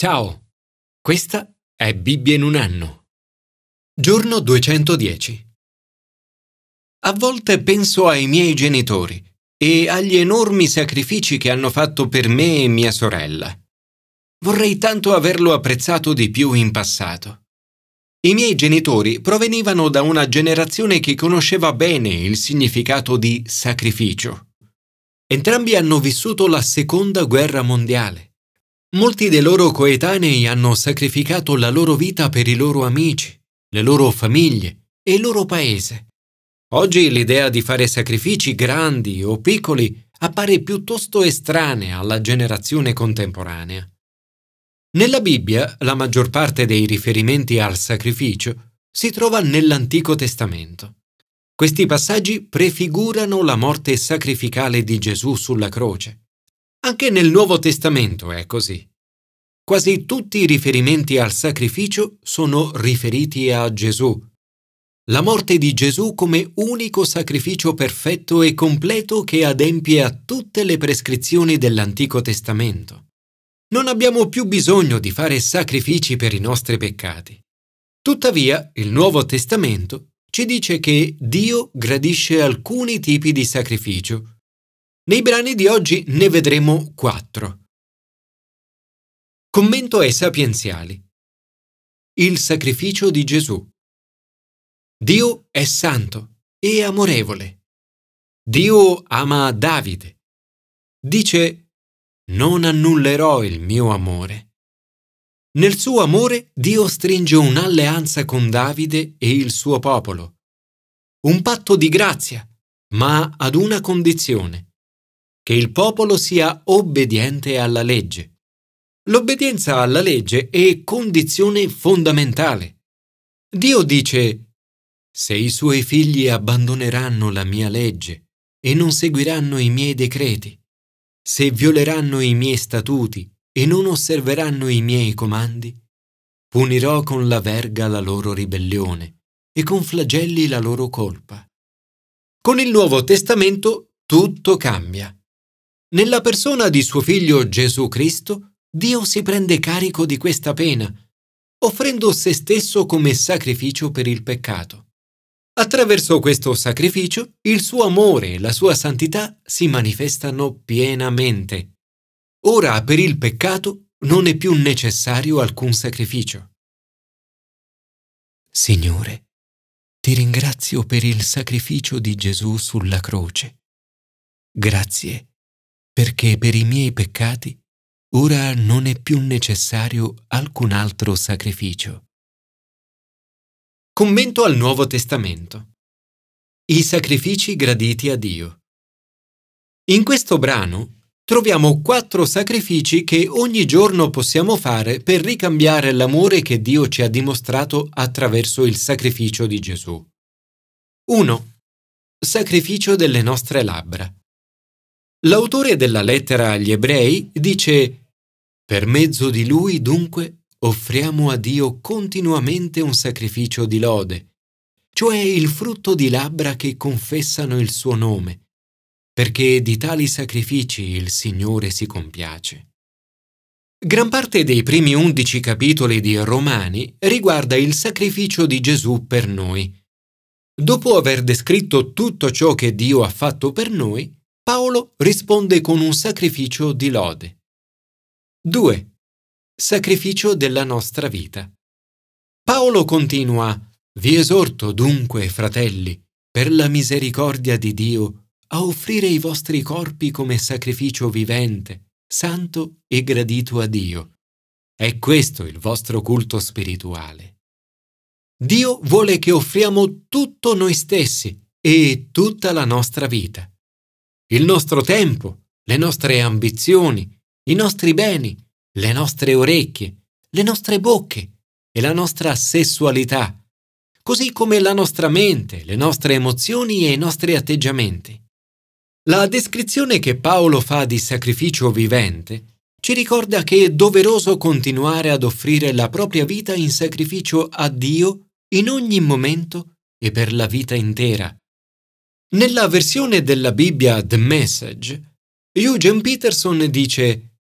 Ciao, questa è Bibbia in un anno. Giorno 210. A volte penso ai miei genitori e agli enormi sacrifici che hanno fatto per me e mia sorella. Vorrei tanto averlo apprezzato di più in passato. I miei genitori provenivano da una generazione che conosceva bene il significato di sacrificio. Entrambi hanno vissuto la seconda guerra mondiale Molti dei loro coetanei hanno sacrificato la loro vita per i loro amici, le loro famiglie e il loro paese. Oggi l'idea di fare sacrifici grandi o piccoli appare piuttosto estranea alla generazione contemporanea. Nella Bibbia la maggior parte dei riferimenti al sacrificio si trova nell'Antico Testamento. Questi passaggi prefigurano la morte sacrificale di Gesù sulla croce. Anche nel Nuovo Testamento è così. Quasi tutti i riferimenti al sacrificio sono riferiti a Gesù. La morte di Gesù come unico sacrificio perfetto e completo che adempie a tutte le prescrizioni dell'Antico Testamento. Non abbiamo più bisogno di fare sacrifici per i nostri peccati. Tuttavia, il Nuovo Testamento ci dice che Dio gradisce alcuni tipi di sacrificio nei brani di oggi ne vedremo quattro. Commento ai sapienziali. Il sacrificio di Gesù. Dio è santo e amorevole. Dio ama Davide. Dice, non annullerò il mio amore. Nel suo amore Dio stringe un'alleanza con Davide e il suo popolo. Un patto di grazia, ma ad una condizione che il popolo sia obbediente alla legge. L'obbedienza alla legge è condizione fondamentale. Dio dice, se i suoi figli abbandoneranno la mia legge e non seguiranno i miei decreti, se violeranno i miei statuti e non osserveranno i miei comandi, punirò con la verga la loro ribellione e con flagelli la loro colpa. Con il Nuovo Testamento tutto cambia. Nella persona di suo figlio Gesù Cristo, Dio si prende carico di questa pena, offrendo se stesso come sacrificio per il peccato. Attraverso questo sacrificio, il suo amore e la sua santità si manifestano pienamente. Ora per il peccato non è più necessario alcun sacrificio. Signore, ti ringrazio per il sacrificio di Gesù sulla croce. Grazie perché per i miei peccati ora non è più necessario alcun altro sacrificio. Commento al Nuovo Testamento. I sacrifici graditi a Dio. In questo brano troviamo quattro sacrifici che ogni giorno possiamo fare per ricambiare l'amore che Dio ci ha dimostrato attraverso il sacrificio di Gesù. 1. Sacrificio delle nostre labbra. L'autore della lettera agli ebrei dice Per mezzo di lui dunque offriamo a Dio continuamente un sacrificio di lode, cioè il frutto di labbra che confessano il suo nome, perché di tali sacrifici il Signore si compiace. Gran parte dei primi undici capitoli di Romani riguarda il sacrificio di Gesù per noi. Dopo aver descritto tutto ciò che Dio ha fatto per noi, Paolo risponde con un sacrificio di lode. 2. Sacrificio della nostra vita. Paolo continua, Vi esorto dunque, fratelli, per la misericordia di Dio, a offrire i vostri corpi come sacrificio vivente, santo e gradito a Dio. È questo il vostro culto spirituale. Dio vuole che offriamo tutto noi stessi e tutta la nostra vita il nostro tempo, le nostre ambizioni, i nostri beni, le nostre orecchie, le nostre bocche e la nostra sessualità, così come la nostra mente, le nostre emozioni e i nostri atteggiamenti. La descrizione che Paolo fa di sacrificio vivente ci ricorda che è doveroso continuare ad offrire la propria vita in sacrificio a Dio in ogni momento e per la vita intera, nella versione della Bibbia The Message, Eugene Peterson dice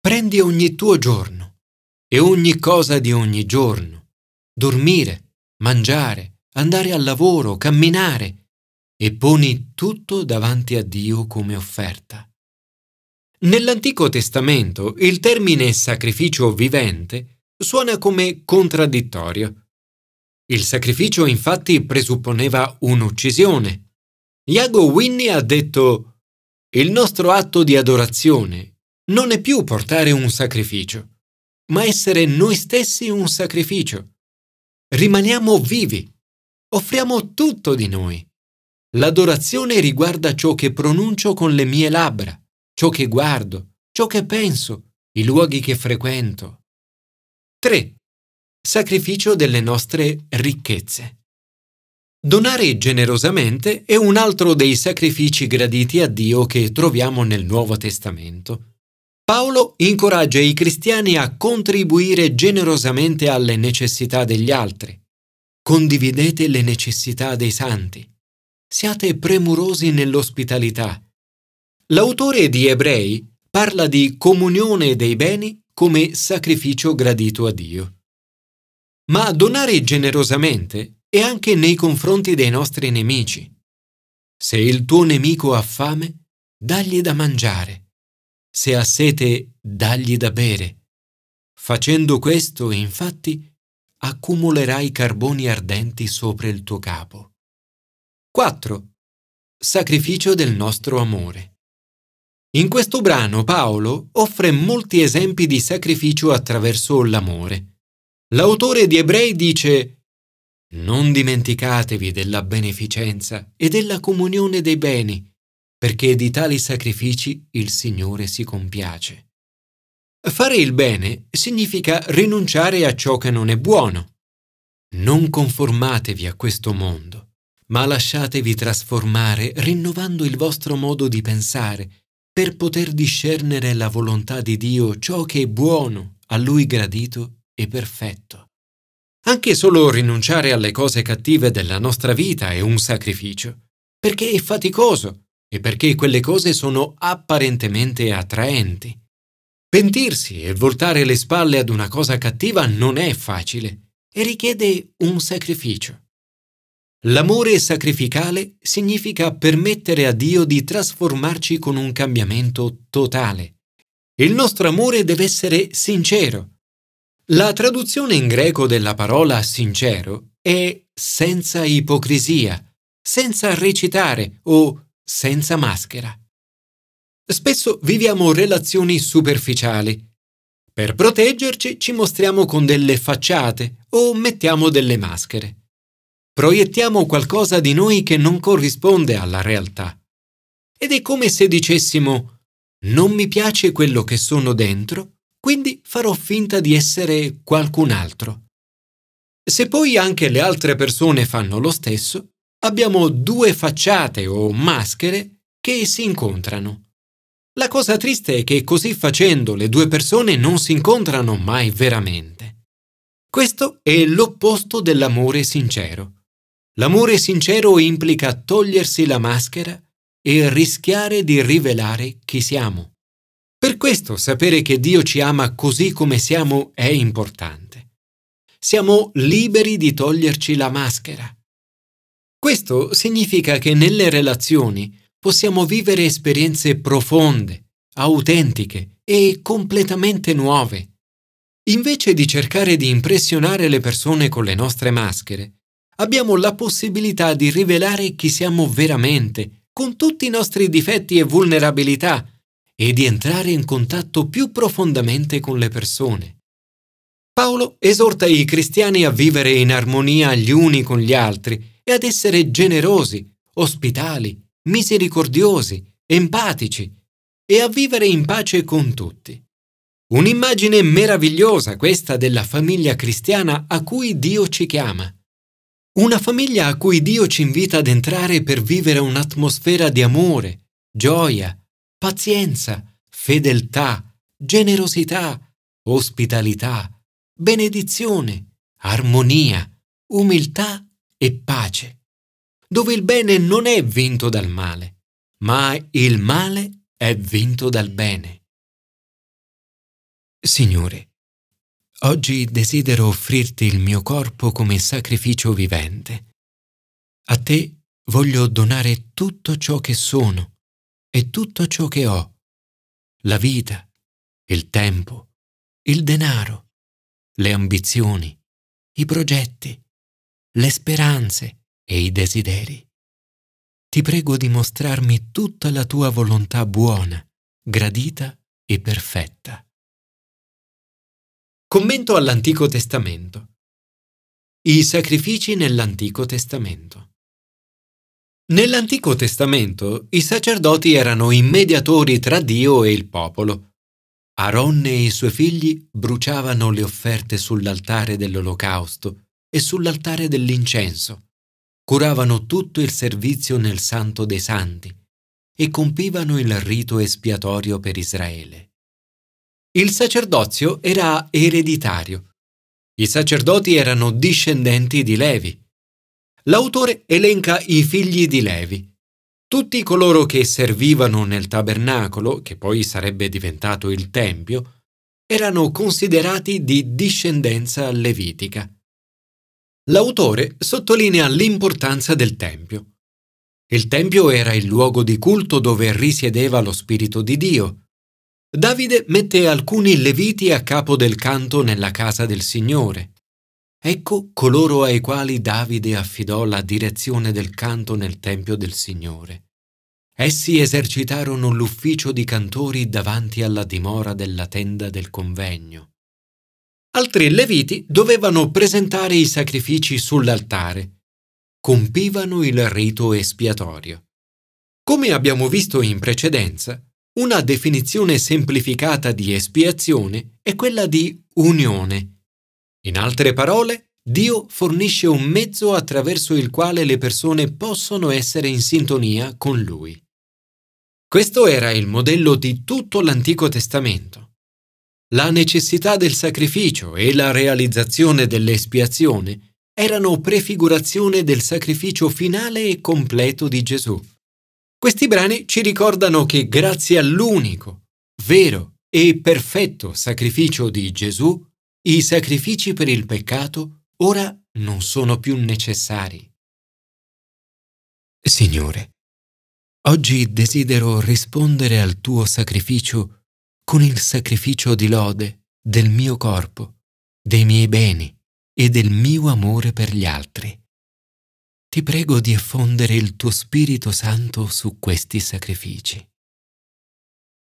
Prendi ogni tuo giorno, e ogni cosa di ogni giorno, dormire, mangiare, andare al lavoro, camminare, e poni tutto davanti a Dio come offerta. Nell'Antico Testamento il termine sacrificio vivente suona come contraddittorio. Il sacrificio infatti presupponeva un'uccisione. Iago Winnie ha detto Il nostro atto di adorazione non è più portare un sacrificio, ma essere noi stessi un sacrificio. Rimaniamo vivi, offriamo tutto di noi. L'adorazione riguarda ciò che pronuncio con le mie labbra, ciò che guardo, ciò che penso, i luoghi che frequento. 3. Sacrificio delle nostre ricchezze. Donare generosamente è un altro dei sacrifici graditi a Dio che troviamo nel Nuovo Testamento. Paolo incoraggia i cristiani a contribuire generosamente alle necessità degli altri. Condividete le necessità dei santi. Siate premurosi nell'ospitalità. L'autore di Ebrei parla di comunione dei beni come sacrificio gradito a Dio. Ma donare generosamente è anche nei confronti dei nostri nemici. Se il tuo nemico ha fame, dagli da mangiare se ha sete, dagli da bere. Facendo questo, infatti, accumulerai carboni ardenti sopra il tuo capo. 4. Sacrificio del nostro amore. In questo brano Paolo offre molti esempi di sacrificio attraverso l'amore. L'autore di Ebrei dice Non dimenticatevi della beneficenza e della comunione dei beni, perché di tali sacrifici il Signore si compiace. Fare il bene significa rinunciare a ciò che non è buono. Non conformatevi a questo mondo, ma lasciatevi trasformare rinnovando il vostro modo di pensare per poter discernere la volontà di Dio, ciò che è buono, a Lui gradito e perfetto. Anche solo rinunciare alle cose cattive della nostra vita è un sacrificio, perché è faticoso e perché quelle cose sono apparentemente attraenti. Pentirsi e voltare le spalle ad una cosa cattiva non è facile e richiede un sacrificio. L'amore sacrificale significa permettere a Dio di trasformarci con un cambiamento totale. Il nostro amore deve essere sincero. La traduzione in greco della parola sincero è senza ipocrisia, senza recitare o senza maschera. Spesso viviamo relazioni superficiali. Per proteggerci ci mostriamo con delle facciate o mettiamo delle maschere. Proiettiamo qualcosa di noi che non corrisponde alla realtà. Ed è come se dicessimo non mi piace quello che sono dentro, quindi farò finta di essere qualcun altro. Se poi anche le altre persone fanno lo stesso, abbiamo due facciate o maschere che si incontrano. La cosa triste è che così facendo le due persone non si incontrano mai veramente. Questo è l'opposto dell'amore sincero. L'amore sincero implica togliersi la maschera e rischiare di rivelare chi siamo. Per questo sapere che Dio ci ama così come siamo è importante. Siamo liberi di toglierci la maschera questo significa che nelle relazioni possiamo vivere esperienze profonde, autentiche e completamente nuove. Invece di cercare di impressionare le persone con le nostre maschere, abbiamo la possibilità di rivelare chi siamo veramente, con tutti i nostri difetti e vulnerabilità, e di entrare in contatto più profondamente con le persone. Paolo esorta i cristiani a vivere in armonia gli uni con gli altri e ad essere generosi, ospitali, misericordiosi, empatici e a vivere in pace con tutti. Un'immagine meravigliosa questa della famiglia cristiana a cui Dio ci chiama. Una famiglia a cui Dio ci invita ad entrare per vivere un'atmosfera di amore, gioia, pazienza, fedeltà, generosità, ospitalità, benedizione, armonia, umiltà e pace, dove il bene non è vinto dal male, ma il male è vinto dal bene. Signore, oggi desidero offrirti il mio corpo come sacrificio vivente. A te voglio donare tutto ciò che sono e tutto ciò che ho, la vita, il tempo, il denaro, le ambizioni, i progetti, le speranze e i desideri. Ti prego di mostrarmi tutta la tua volontà buona, gradita e perfetta. Commento all'Antico Testamento. I sacrifici nell'Antico Testamento. Nell'Antico Testamento i sacerdoti erano i mediatori tra Dio e il popolo. Aaron e i suoi figli bruciavano le offerte sull'altare dell'olocausto e sull'altare dell'incenso, curavano tutto il servizio nel Santo dei Santi e compivano il rito espiatorio per Israele. Il sacerdozio era ereditario. I sacerdoti erano discendenti di Levi. L'autore elenca i figli di Levi, tutti coloro che servivano nel tabernacolo, che poi sarebbe diventato il Tempio, erano considerati di discendenza levitica. L'autore sottolinea l'importanza del Tempio. Il Tempio era il luogo di culto dove risiedeva lo Spirito di Dio Davide mette alcuni leviti a capo del canto nella casa del Signore. Ecco coloro ai quali Davide affidò la direzione del canto nel Tempio del Signore. Essi esercitarono l'ufficio di cantori davanti alla dimora della tenda del convegno. Altri leviti dovevano presentare i sacrifici sull'altare. Compivano il rito espiatorio. Come abbiamo visto in precedenza, una definizione semplificata di espiazione è quella di unione. In altre parole, Dio fornisce un mezzo attraverso il quale le persone possono essere in sintonia con Lui. Questo era il modello di tutto l'Antico Testamento. La necessità del sacrificio e la realizzazione dell'espiazione erano prefigurazione del sacrificio finale e completo di Gesù. Questi brani ci ricordano che grazie all'unico, vero e perfetto sacrificio di Gesù, i sacrifici per il peccato ora non sono più necessari. Signore, oggi desidero rispondere al tuo sacrificio con il sacrificio di lode del mio corpo, dei miei beni e del mio amore per gli altri ti prego di effondere il tuo Spirito Santo su questi sacrifici.